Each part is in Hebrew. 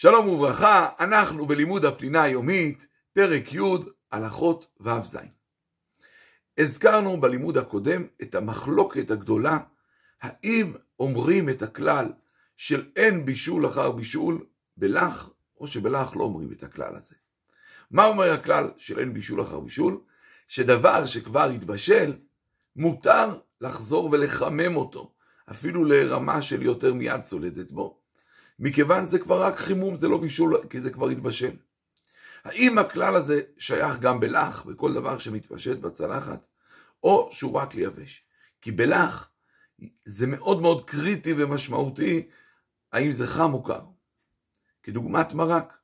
שלום וברכה, אנחנו בלימוד הפנינה היומית, פרק י', הלכות ו"ז. הזכרנו בלימוד הקודם את המחלוקת הגדולה, האם אומרים את הכלל של אין בישול אחר בישול בלח, או שבלח לא אומרים את הכלל הזה. מה אומר הכלל של אין בישול אחר בישול? שדבר שכבר התבשל, מותר לחזור ולחמם אותו, אפילו לרמה של יותר מיד סולדת בו. מכיוון זה כבר רק חימום, זה לא בישול, כי זה כבר התבשל. האם הכלל הזה שייך גם בלח, בכל דבר שמתפשט בצלחת, או שהוא רק ליבש? כי בלח זה מאוד מאוד קריטי ומשמעותי האם זה חם או קר. כדוגמת מרק.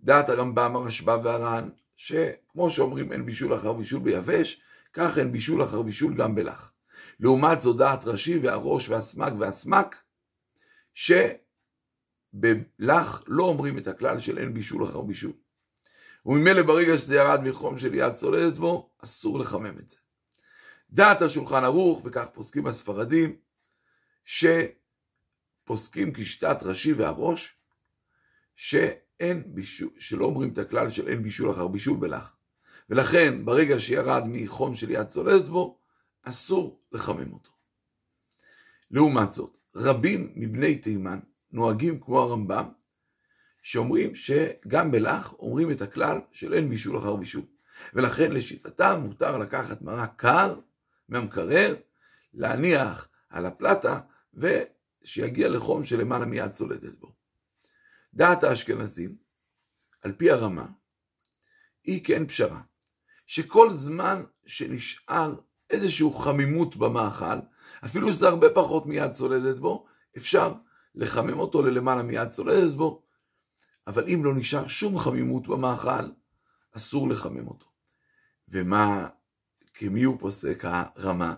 דעת הרמב"ם, הרשב"א והר"ן, שכמו שאומרים אין בישול אחר בישול ביבש, כך אין בישול אחר בישול גם בלח. לעומת זו דעת רש"י והראש והסמק והסמק, ש... בלח לא אומרים את הכלל של אין בישול אחר בישול. וממילא ברגע שזה ירד מחום של יד צולדת בו, אסור לחמם את זה. דעת השולחן ערוך, וכך פוסקים הספרדים, שפוסקים כשיטת ראשי והראש, שאין בישול, שלא אומרים את הכלל של אין בישול אחר בישול בלח. ולכן ברגע שירד מחום של יד צולדת בו, אסור לחמם אותו. לעומת זאת, רבים מבני תימן נוהגים כמו הרמב"ם, שאומרים שגם בלח אומרים את הכלל של אין בישול אחר בישול. ולכן לשיטתם מותר לקחת מרק קר מהמקרר, להניח על הפלטה, ושיגיע לחום של למעלה מיד צולדת בו. דעת האשכנזים, על פי הרמה, היא כן פשרה, שכל זמן שנשאר איזושהי חמימות במאכל, אפילו שזה הרבה פחות מיד צולדת בו, אפשר לחמם אותו ללמעלה מיד צולדת בו, אבל אם לא נשאר שום חמימות במאכל, אסור לחמם אותו. ומה, כמי הוא פוסק הרמה?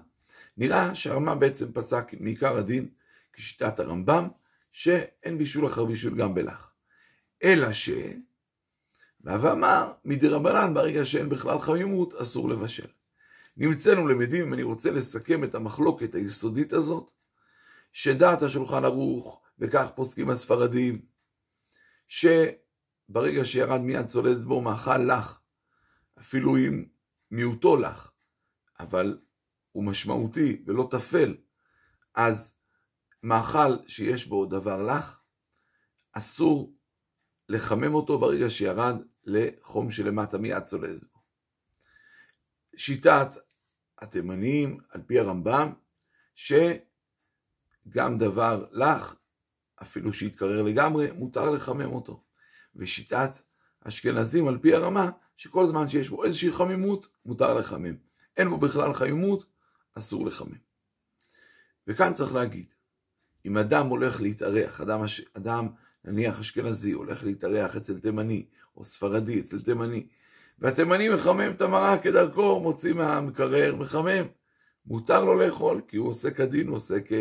נראה שהרמה בעצם פסק מעיקר הדין, כשיטת הרמב"ם, שאין בישול אחר בישול גם בלח. אלא ש... ואמר, מדי רבנן, ברגע שאין בכלל חמימות, אסור לבשל. נמצאנו למדים, אם אני רוצה לסכם את המחלוקת היסודית הזאת, שדעת השולחן ערוך, וכך פוסקים הספרדים, שברגע שירד מיד צולדת בו מאכל לך, אפילו אם מיעוטו לך, אבל הוא משמעותי ולא טפל, אז מאכל שיש בו דבר לך, אסור לחמם אותו ברגע שירד לחום שלמטה מיד צולדת בו. שיטת התימנים, על פי הרמב"ם, ש... גם דבר לך, אפילו שיתקרר לגמרי, מותר לחמם אותו. ושיטת אשכנזים על פי הרמה, שכל זמן שיש בו איזושהי חמימות, מותר לחמם. אין בו בכלל חמימות, אסור לחמם. וכאן צריך להגיד, אם אדם הולך להתארח, אדם, אדם נניח אשכנזי, הולך להתארח אצל תימני, או ספרדי אצל תימני, והתימני מחמם את המרק כדרכו, מוציא מהמקרר, מחמם. מותר לו לאכול, כי הוא עושה כדין, הוא עושה כ...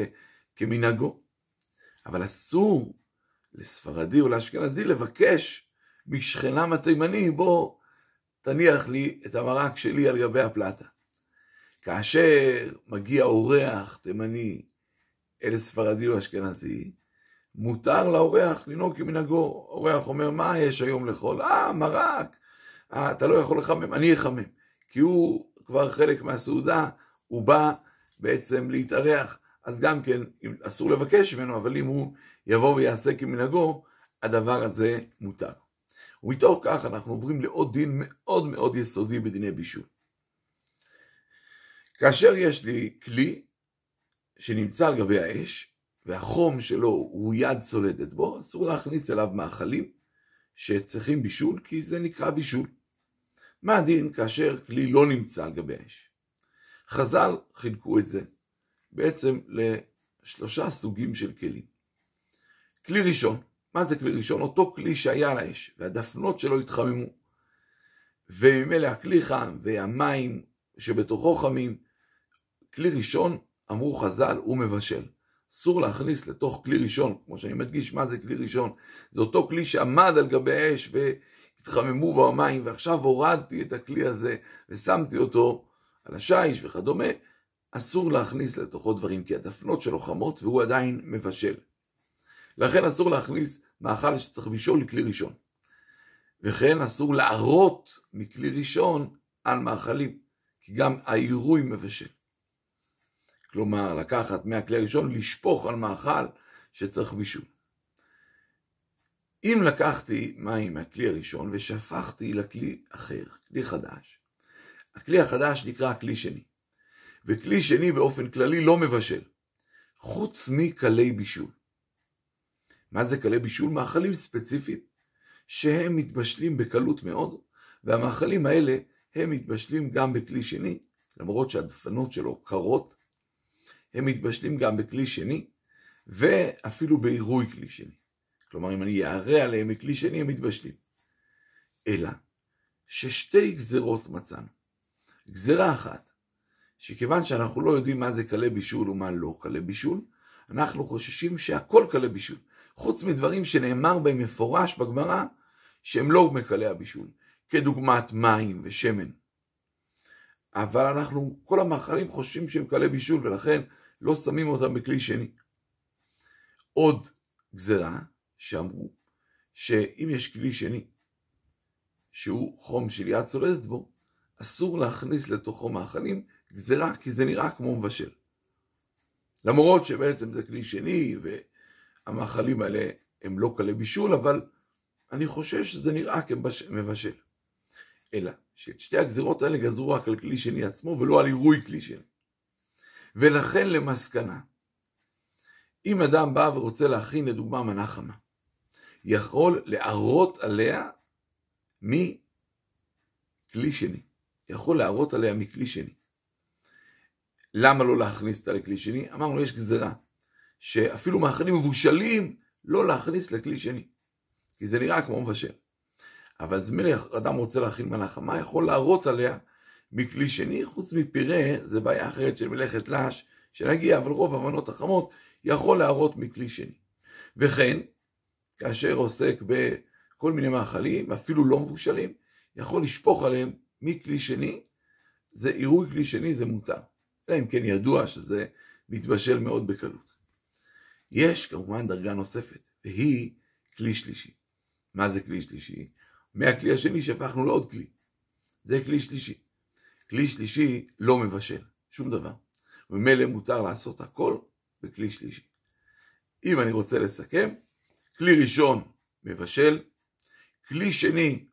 כמנהגו. אבל אסור לספרדי או לאשכנזי לבקש משכנם התימני, בוא תניח לי את המרק שלי על גבי הפלטה. כאשר מגיע אורח תימני אל ספרדי או אשכנזי, מותר לאורח לנהוג כמנהגו. אורח אומר, מה יש היום לאכול? אה, מרק. אה, אתה לא יכול לחמם, אני אחמם. כי הוא כבר חלק מהסעודה, הוא בא בעצם להתארח. אז גם כן אסור לבקש ממנו, אבל אם הוא יבוא ויעשה כמנהגו, הדבר הזה מותר. ומתוך כך אנחנו עוברים לעוד דין מאוד מאוד יסודי בדיני בישול. כאשר יש לי כלי שנמצא על גבי האש, והחום שלו הוא יד צולדת בו, אסור להכניס אליו מאכלים שצריכים בישול, כי זה נקרא בישול. מה הדין כאשר כלי לא נמצא על גבי האש? חז"ל חילקו את זה בעצם לשלושה סוגים של כלים. כלי ראשון, מה זה כלי ראשון? אותו כלי שהיה על האש, והדפנות שלו התחממו. וממילא הכלי חם והמים שבתוכו חמים. כלי ראשון, אמרו חז"ל, הוא מבשל. אסור להכניס לתוך כלי ראשון, כמו שאני מדגיש, מה זה כלי ראשון? זה אותו כלי שעמד על גבי האש והתחממו בו המים, ועכשיו הורדתי את הכלי הזה ושמתי אותו על השיש וכדומה, אסור להכניס לתוכו דברים, כי הדפנות שלו חמות והוא עדיין מבשל. לכן אסור להכניס מאכל שצריך בישול לכלי ראשון. וכן אסור לערות מכלי ראשון על מאכלים, כי גם העירוי מבשל. כלומר, לקחת מהכלי הראשון, לשפוך על מאכל שצריך בישול. אם לקחתי מים מהכלי הראשון ושפכתי לכלי אחר, כלי חדש, הכלי החדש נקרא כלי שני, וכלי שני באופן כללי לא מבשל, חוץ מכלי בישול. מה זה כלי בישול? מאכלים ספציפיים שהם מתבשלים בקלות מאוד, והמאכלים האלה הם מתבשלים גם בכלי שני, למרות שהדפנות שלו קרות, הם מתבשלים גם בכלי שני, ואפילו בעירוי כלי שני. כלומר, אם אני יערה עליהם מכלי שני, הם מתבשלים. אלא ששתי גזרות מצאנו. גזרה אחת, שכיוון שאנחנו לא יודעים מה זה קלה בישול ומה לא קלה בישול, אנחנו חוששים שהכל קלה בישול, חוץ מדברים שנאמר בהם מפורש בגמרא, שהם לא מקלי הבישול, כדוגמת מים ושמן. אבל אנחנו, כל המאכלים חושבים שהם קלי בישול, ולכן לא שמים אותם בכלי שני. עוד גזרה, שאמרו שאם יש כלי שני, שהוא חום של יד צולדת בו, אסור להכניס לתוכו מאכלים גזרה, כי זה נראה כמו מבשל. למרות שבעצם זה כלי שני, והמאכלים האלה הם לא קלי בישול, אבל אני חושש שזה נראה כמבשל. אלא שאת שתי הגזירות האלה גזרו רק על כלי שני עצמו, ולא על עירוי כלי שני. ולכן למסקנה, אם אדם בא ורוצה להכין לדוגמה מנה חמה, יכול להראות עליה מכלי שני. יכול להראות עליה מכלי שני. למה לא להכניס אותה לכלי שני? אמרנו, יש גזרה, שאפילו מאכלים מבושלים, לא להכניס לכלי שני. כי זה נראה כמו מבשל. אבל מלך, אדם רוצה להכין מנה חמה, יכול להראות עליה מכלי שני, חוץ מפירה, זה בעיה אחרת של מלאכת לש, שנגיע, אבל רוב המנות החמות יכול להראות מכלי שני. וכן, כאשר עוסק בכל מיני מאכלים, אפילו לא מבושלים, יכול לשפוך עליהם מכלי שני, זה עירוי כלי שני, זה מותר. אלא אם כן ידוע שזה מתבשל מאוד בקלות. יש כמובן דרגה נוספת, והיא כלי שלישי. מה זה כלי שלישי? מהכלי השני שהפכנו לעוד כלי. זה כלי שלישי. כלי שלישי לא מבשל, שום דבר. וממילא מותר לעשות הכל בכלי שלישי. אם אני רוצה לסכם, כלי ראשון מבשל, כלי שני,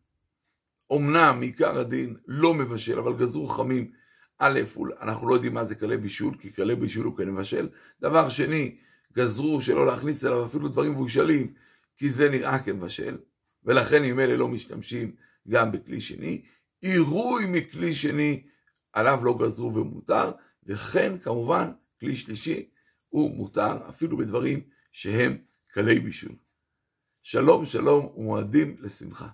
אמנם עיקר הדין לא מבשל, אבל גזרו חכמים, א', אנחנו לא יודעים מה זה כלי בישול, כי כלי בישול הוא כן מבשל. דבר שני, גזרו שלא להכניס אליו אפילו דברים מבושלים, כי זה נראה כמבשל, ולכן עם אלה לא משתמשים גם בכלי שני. עירוי מכלי שני, עליו לא גזרו ומותר, וכן כמובן כלי שלישי הוא מותר, אפילו בדברים שהם כלי בישול. שלום שלום ומועדים לשמחה.